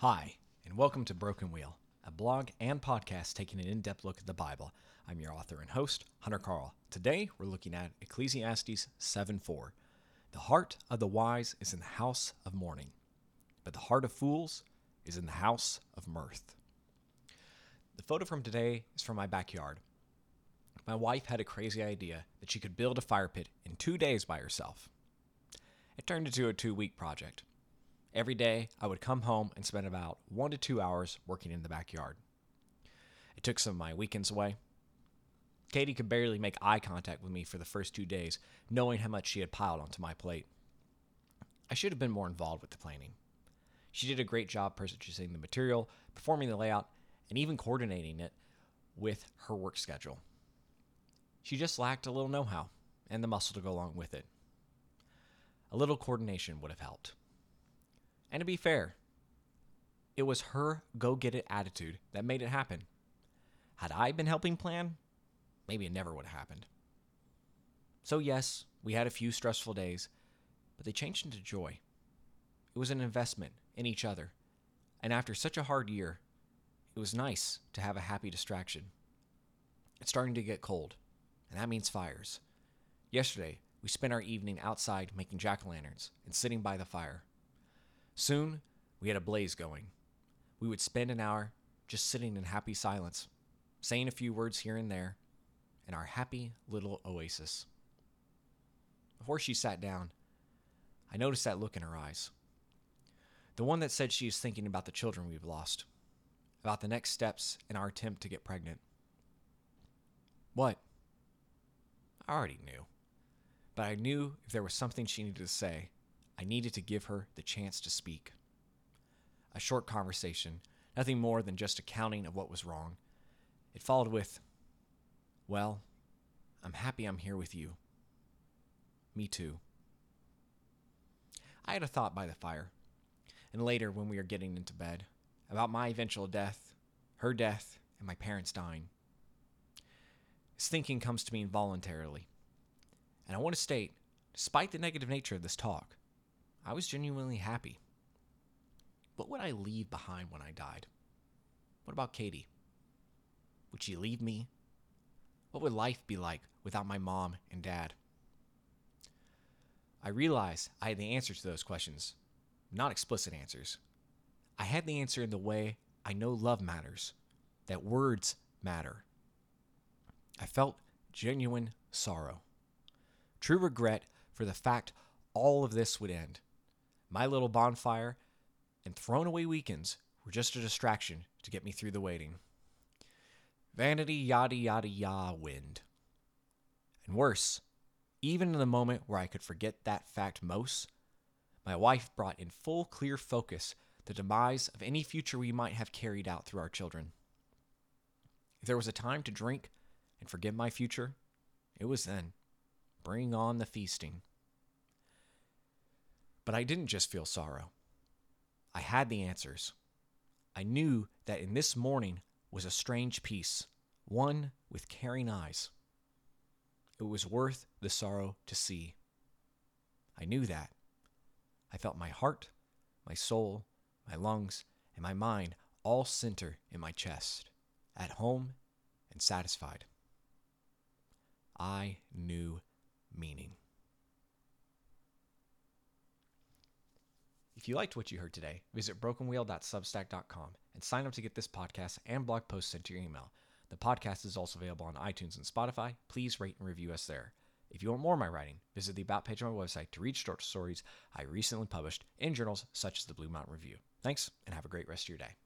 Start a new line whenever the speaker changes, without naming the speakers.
Hi, and welcome to Broken Wheel, a blog and podcast taking an in depth look at the Bible. I'm your author and host, Hunter Carl. Today, we're looking at Ecclesiastes 7 4. The heart of the wise is in the house of mourning, but the heart of fools is in the house of mirth. The photo from today is from my backyard. My wife had a crazy idea that she could build a fire pit in two days by herself. It turned into a two week project. Every day, I would come home and spend about one to two hours working in the backyard. It took some of my weekends away. Katie could barely make eye contact with me for the first two days, knowing how much she had piled onto my plate. I should have been more involved with the planning. She did a great job purchasing the material, performing the layout, and even coordinating it with her work schedule. She just lacked a little know how and the muscle to go along with it. A little coordination would have helped. And to be fair, it was her go get it attitude that made it happen. Had I been helping plan, maybe it never would have happened. So, yes, we had a few stressful days, but they changed into joy. It was an investment in each other. And after such a hard year, it was nice to have a happy distraction. It's starting to get cold, and that means fires. Yesterday, we spent our evening outside making jack o' lanterns and sitting by the fire. Soon, we had a blaze going. We would spend an hour just sitting in happy silence, saying a few words here and there, in our happy little oasis. Before she sat down, I noticed that look in her eyes. The one that said she is thinking about the children we've lost, about the next steps in our attempt to get pregnant. What? I already knew. But I knew if there was something she needed to say, I needed to give her the chance to speak. A short conversation, nothing more than just accounting of what was wrong. It followed with, Well, I'm happy I'm here with you. Me too. I had a thought by the fire, and later when we were getting into bed, about my eventual death, her death, and my parents dying. This thinking comes to me involuntarily. And I want to state, despite the negative nature of this talk, I was genuinely happy. What would I leave behind when I died? What about Katie? Would she leave me? What would life be like without my mom and dad? I realized I had the answer to those questions, not explicit answers. I had the answer in the way I know love matters, that words matter. I felt genuine sorrow, true regret for the fact all of this would end my little bonfire, and thrown away weekends were just a distraction to get me through the waiting. Vanity, yada, yada, yada, wind. And worse, even in the moment where I could forget that fact most, my wife brought in full, clear focus the demise of any future we might have carried out through our children. If there was a time to drink and forget my future, it was then. Bring on the feasting. But I didn't just feel sorrow. I had the answers. I knew that in this mourning was a strange peace, one with caring eyes. It was worth the sorrow to see. I knew that. I felt my heart, my soul, my lungs, and my mind all center in my chest, at home and satisfied. I knew meaning. If you liked what you heard today, visit brokenwheel.substack.com and sign up to get this podcast and blog posts sent to your email. The podcast is also available on iTunes and Spotify. Please rate and review us there. If you want more of my writing, visit the About page on my website to read short stories I recently published in journals such as the Blue Mountain Review. Thanks, and have a great rest of your day.